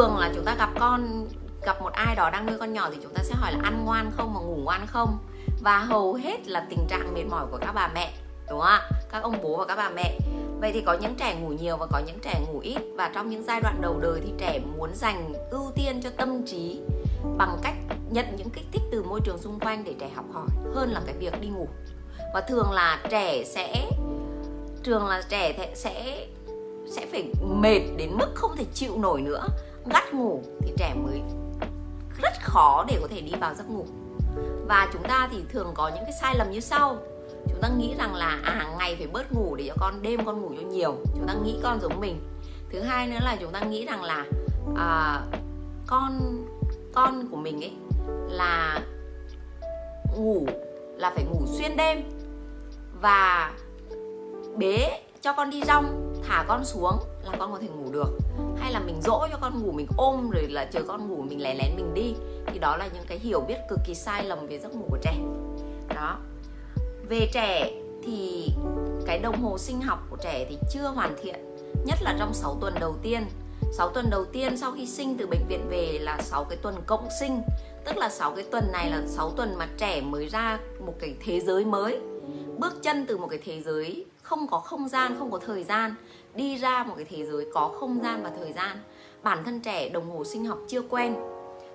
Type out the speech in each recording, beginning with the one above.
thường là chúng ta gặp con, gặp một ai đó đang nuôi con nhỏ thì chúng ta sẽ hỏi là ăn ngoan không mà ngủ ngoan không? Và hầu hết là tình trạng mệt mỏi của các bà mẹ, đúng không ạ? Các ông bố và các bà mẹ. Vậy thì có những trẻ ngủ nhiều và có những trẻ ngủ ít. Và trong những giai đoạn đầu đời thì trẻ muốn dành ưu tiên cho tâm trí bằng cách nhận những kích thích từ môi trường xung quanh để trẻ học hỏi hơn là cái việc đi ngủ. Và thường là trẻ sẽ, thường là trẻ sẽ sẽ phải mệt đến mức không thể chịu nổi nữa gắt ngủ thì trẻ mới rất khó để có thể đi vào giấc ngủ. Và chúng ta thì thường có những cái sai lầm như sau. Chúng ta nghĩ rằng là à ngày phải bớt ngủ để cho con đêm con ngủ cho nhiều. Chúng ta nghĩ con giống mình. Thứ hai nữa là chúng ta nghĩ rằng là à, con con của mình ấy là ngủ là phải ngủ xuyên đêm. Và bế cho con đi rong thả con xuống là con có thể ngủ được hay là mình dỗ cho con ngủ mình ôm rồi là chờ con ngủ mình lén lén mình đi, thì đó là những cái hiểu biết cực kỳ sai lầm về giấc ngủ của trẻ. Đó. Về trẻ thì cái đồng hồ sinh học của trẻ thì chưa hoàn thiện, nhất là trong 6 tuần đầu tiên. 6 tuần đầu tiên sau khi sinh từ bệnh viện về là 6 cái tuần cộng sinh, tức là 6 cái tuần này là 6 tuần mà trẻ mới ra một cái thế giới mới bước chân từ một cái thế giới không có không gian, không có thời gian, đi ra một cái thế giới có không gian và thời gian. Bản thân trẻ đồng hồ sinh học chưa quen,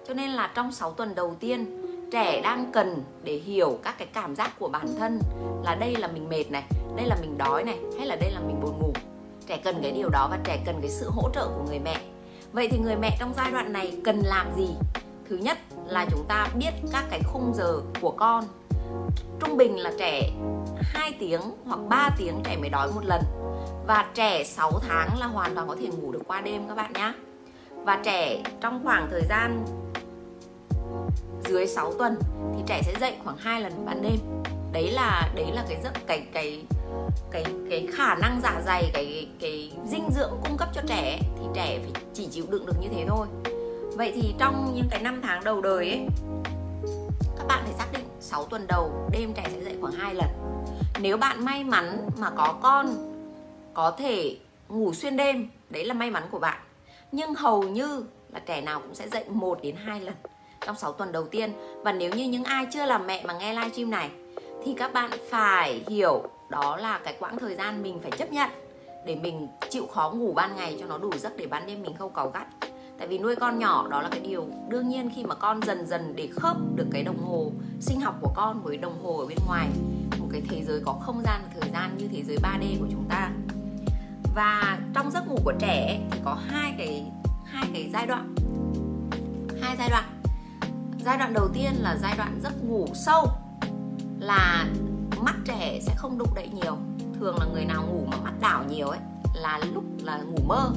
cho nên là trong 6 tuần đầu tiên, trẻ đang cần để hiểu các cái cảm giác của bản thân là đây là mình mệt này, đây là mình đói này, hay là đây là mình buồn ngủ. Trẻ cần cái điều đó và trẻ cần cái sự hỗ trợ của người mẹ. Vậy thì người mẹ trong giai đoạn này cần làm gì? Thứ nhất là chúng ta biết các cái khung giờ của con trung bình là trẻ 2 tiếng hoặc 3 tiếng trẻ mới đói một lần. Và trẻ 6 tháng là hoàn toàn có thể ngủ được qua đêm các bạn nhé và trẻ trong khoảng thời gian dưới 6 tuần thì trẻ sẽ dậy khoảng hai lần ban đêm. Đấy là đấy là cái giấc, cái cái cái cái khả năng dạ dày, cái cái dinh dưỡng cung cấp cho trẻ thì trẻ phải chỉ chịu đựng được như thế thôi. Vậy thì trong những cái năm tháng đầu đời ấy, các bạn phải xác định 6 tuần đầu, đêm trẻ sẽ dậy khoảng hai lần. Nếu bạn may mắn mà có con, có thể ngủ xuyên đêm, đấy là may mắn của bạn. Nhưng hầu như là trẻ nào cũng sẽ dậy 1 đến 2 lần trong 6 tuần đầu tiên. Và nếu như những ai chưa làm mẹ mà nghe livestream này, thì các bạn phải hiểu đó là cái quãng thời gian mình phải chấp nhận để mình chịu khó ngủ ban ngày cho nó đủ giấc để ban đêm mình không cáu gắt tại vì nuôi con nhỏ, đó là cái điều đương nhiên khi mà con dần dần để khớp được cái đồng hồ sinh học của con với đồng hồ ở bên ngoài. Một cái thế giới có không gian và thời gian như thế giới 3D của chúng ta. Và trong giấc ngủ của trẻ thì có hai cái hai cái giai đoạn. Hai giai đoạn. Giai đoạn đầu tiên là giai đoạn giấc ngủ sâu, là mắt trẻ sẽ không đụng đậy nhiều. Thường là người nào ngủ mà mắt đảo nhiều ấy, là lúc là ngủ mơ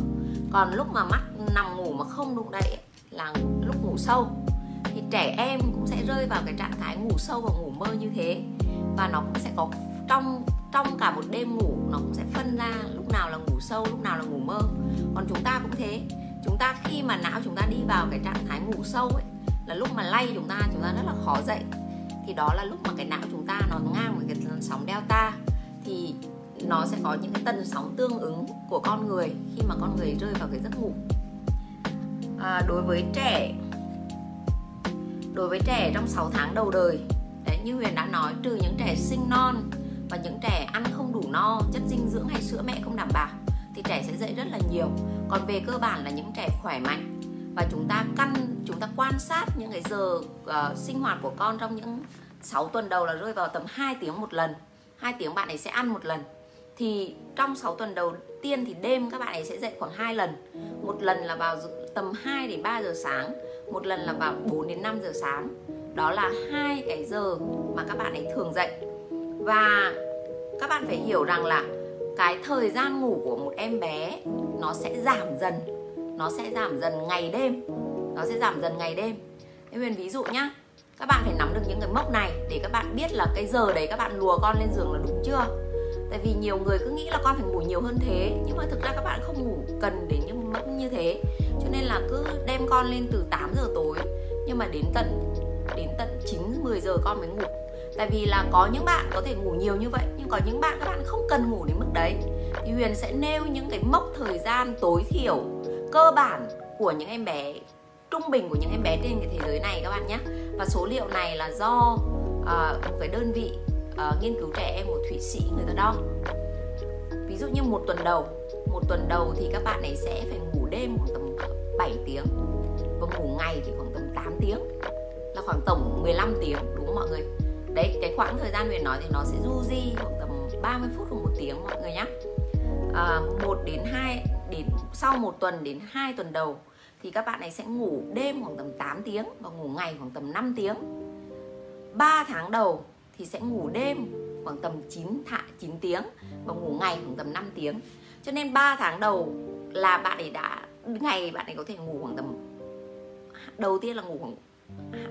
còn lúc mà mắt nằm ngủ mà không đụng đậy là lúc ngủ sâu. Thì trẻ em cũng sẽ rơi vào cái trạng thái ngủ sâu và ngủ mơ như thế. Và nó cũng sẽ có trong trong cả một đêm ngủ, nó cũng sẽ phân ra lúc nào là ngủ sâu, lúc nào là ngủ mơ. Còn chúng ta cũng thế. Chúng ta khi mà não chúng ta đi vào cái trạng thái ngủ sâu ấy, là lúc mà lay chúng ta chúng ta rất là khó dậy. Thì đó là lúc mà cái não chúng ta nó ngang với cái sóng delta. Thì nó sẽ có những cái tần sóng tương ứng của con người khi mà con người rơi vào cái giấc ngủ. À, đối với trẻ đối với trẻ trong 6 tháng đầu đời đấy như Huyền đã nói trừ những trẻ sinh non và những trẻ ăn không đủ no chất dinh dưỡng hay sữa mẹ không đảm bảo thì trẻ sẽ dậy rất là nhiều. Còn về cơ bản là những trẻ khỏe mạnh và chúng ta căn chúng ta quan sát những cái giờ uh, sinh hoạt của con trong những 6 tuần đầu là rơi vào tầm 2 tiếng một lần. 2 tiếng bạn ấy sẽ ăn một lần thì trong 6 tuần đầu tiên thì đêm các bạn ấy sẽ dậy khoảng 2 lần. Một lần là vào tầm 2 đến 3 giờ sáng, một lần là vào 4 đến 5 giờ sáng. Đó là hai cái giờ mà các bạn ấy thường dậy. Và các bạn phải hiểu rằng là cái thời gian ngủ của một em bé nó sẽ giảm dần. Nó sẽ giảm dần ngày đêm. Nó sẽ giảm dần ngày đêm. Thế Huyền, ví dụ nhá, các bạn phải nắm được những cái mốc này để các bạn biết là cái giờ đấy các bạn lùa con lên giường là đúng chưa? Tại vì nhiều người cứ nghĩ là con phải ngủ nhiều hơn thế nhưng mà thực ra các bạn không ngủ cần đến những mức như thế. Cho nên là cứ đem con lên từ 8 giờ tối nhưng mà đến tận đến tận 9 10 giờ con mới ngủ. Tại vì là có những bạn có thể ngủ nhiều như vậy nhưng có những bạn các bạn không cần ngủ đến mức đấy. Thì Huyền sẽ nêu những cái mốc thời gian tối thiểu cơ bản của những em bé trung bình của những em bé trên cái thế giới này các bạn nhé và số liệu này là do uh, một cái đơn vị uh, nghiên cứu trẻ em của thụy sĩ người ta đo. Ví dụ như một tuần đầu. Một tuần đầu thì các bạn ấy sẽ phải ngủ đêm khoảng tầm 7 tiếng. Và ngủ ngày thì khoảng tầm 8 tiếng. Là khoảng tổng 15 tiếng đúng không mọi người? Đấy cái khoảng thời gian Huyền nói thì nó sẽ du di khoảng tầm 30 phút hoặc một tiếng mọi người nhé à, 1 đến 2 đến sau một tuần đến 2 tuần đầu thì các bạn ấy sẽ ngủ đêm khoảng tầm 8 tiếng và ngủ ngày khoảng tầm 5 tiếng. 3 tháng đầu thì sẽ ngủ đêm khoảng tầm 9 thạ 9 tiếng và ngủ ngày khoảng tầm 5 tiếng. Cho nên 3 tháng đầu là bạn ấy đã ngày bạn ấy có thể ngủ khoảng tầm đầu tiên là ngủ khoảng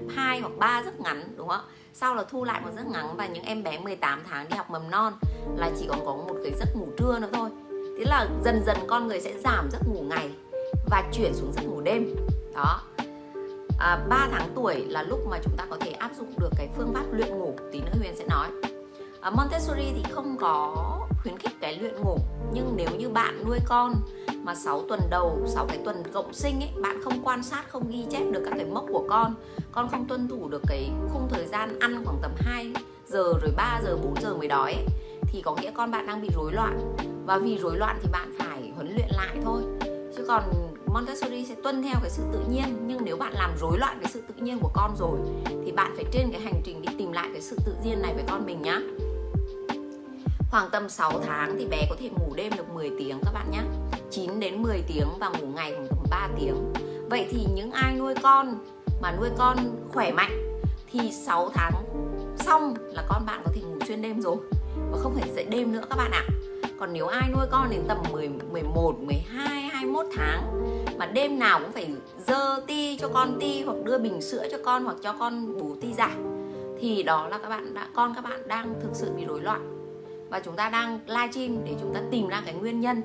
hai hoặc 3 giấc ngắn đúng không? Ạ sau là thu lại một giấc ngắn và những em bé 18 tháng đi học mầm non là chỉ còn có một cái giấc ngủ trưa nữa thôi. Thế là dần dần con người sẽ giảm giấc ngủ ngày và chuyển xuống giấc ngủ đêm. Đó. À, 3 tháng tuổi là lúc mà chúng ta có thể áp dụng được cái phương pháp luyện tí nữa Huyền sẽ nói. À, Montessori thì không có khuyến khích cái luyện ngủ nhưng nếu như bạn nuôi con mà 6 tuần đầu 6 cái tuần cộng sinh ấy bạn không quan sát không ghi chép được các cái mốc của con con không tuân thủ được cái khung thời gian ăn khoảng tầm 2 giờ rồi 3 giờ 4 giờ mới đói ấy, thì có nghĩa con bạn đang bị rối loạn. Và vì rối loạn thì bạn phải huấn luyện lại thôi còn Montessori sẽ tuân theo cái sự tự nhiên. Nhưng nếu bạn làm rối loạn cái sự tự nhiên của con rồi thì bạn phải trên cái hành trình đi tìm lại cái sự tự nhiên này với con mình nhá. Khoảng tầm 6 tháng thì bé có thể ngủ đêm được 10 tiếng các bạn nhé 9 đến 10 tiếng và ngủ ngày khoảng tầm 3 tiếng. Vậy thì những ai nuôi con mà nuôi con khỏe mạnh thì 6 tháng xong là con bạn có thể ngủ xuyên đêm rồi. Và không phải dậy đêm nữa các bạn ạ. Còn nếu ai nuôi con đến tầm 10, 11, 12, 21 tháng. Mà đêm nào cũng phải dơ ti cho con ti hoặc đưa bình sữa cho con hoặc cho con bú ti giả. Thì đó là các bạn đã, con các bạn đang thực sự bị rối loạn. Và chúng ta đang livestream để chúng ta tìm ra cái nguyên nhân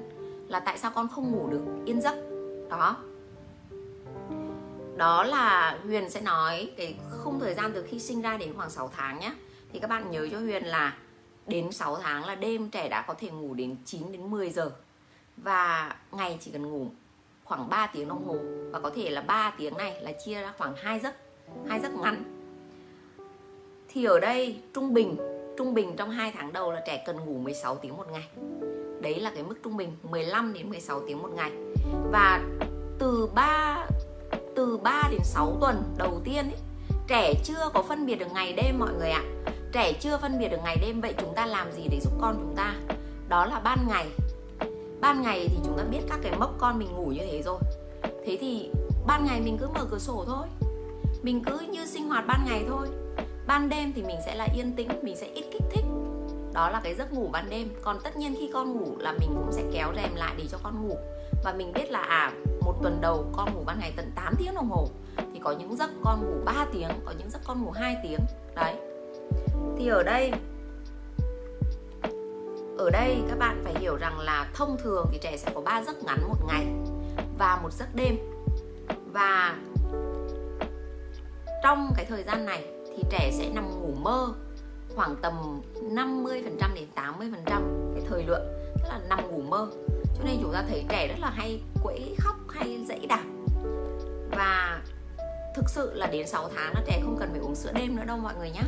là tại sao con không ngủ được, yên giấc. Đó. Đó là Huyền sẽ nói cái khung thời gian từ khi sinh ra đến khoảng 6 tháng nhé thì các bạn nhớ cho Huyền là đến 6 tháng là đêm trẻ đã có thể ngủ đến 9 đến 10 giờ và ngày chỉ cần ngủ khoảng 3 tiếng đồng hồ. Và có thể là 3 tiếng này là chia ra khoảng 2 giấc hai giấc ngắn. Thì ở đây trung bình trung bình trong 2 tháng đầu là trẻ cần ngủ 16 tiếng một ngày. Đấy là cái mức trung bình 15 đến 16 tiếng một ngày. Và từ 3 từ 3 đến 6 tuần đầu tiên ấy, trẻ chưa có phân biệt được ngày đêm mọi người ạ. À. trẻ chưa phân biệt được ngày đêm vậy chúng ta làm gì để giúp con chúng ta? Đó là ban ngày ban ngày thì chúng ta biết các cái mốc con mình ngủ như thế rồi. Thế thì ban ngày mình cứ mở cửa sổ thôi. Mình cứ như sinh hoạt ban ngày thôi. Ban đêm thì mình sẽ là yên tĩnh, mình sẽ ít kích thích. Đó là cái giấc ngủ ban đêm. Còn tất nhiên khi con ngủ là mình cũng sẽ kéo rèm lại để cho con ngủ. Và mình biết là à một tuần đầu con ngủ ban ngày tận 8 tiếng đồng hồ. Thì có những giấc con ngủ 3 tiếng, có những giấc con ngủ 2 tiếng. Đấy. Thì ở đây ở đây các bạn phải hiểu rằng là thông thường thì trẻ sẽ có 3 giấc ngắn một ngày và một giấc đêm. Và trong cái thời gian này thì trẻ sẽ nằm ngủ mơ khoảng tầm 50% đến 80% cái thời lượng, tức là nằm ngủ mơ. Cho nên chúng ta thấy trẻ rất là hay quẫy khóc, hay dãy đạp. Và thực sự là đến 6 tháng là trẻ không cần phải uống sữa đêm nữa đâu mọi người nhé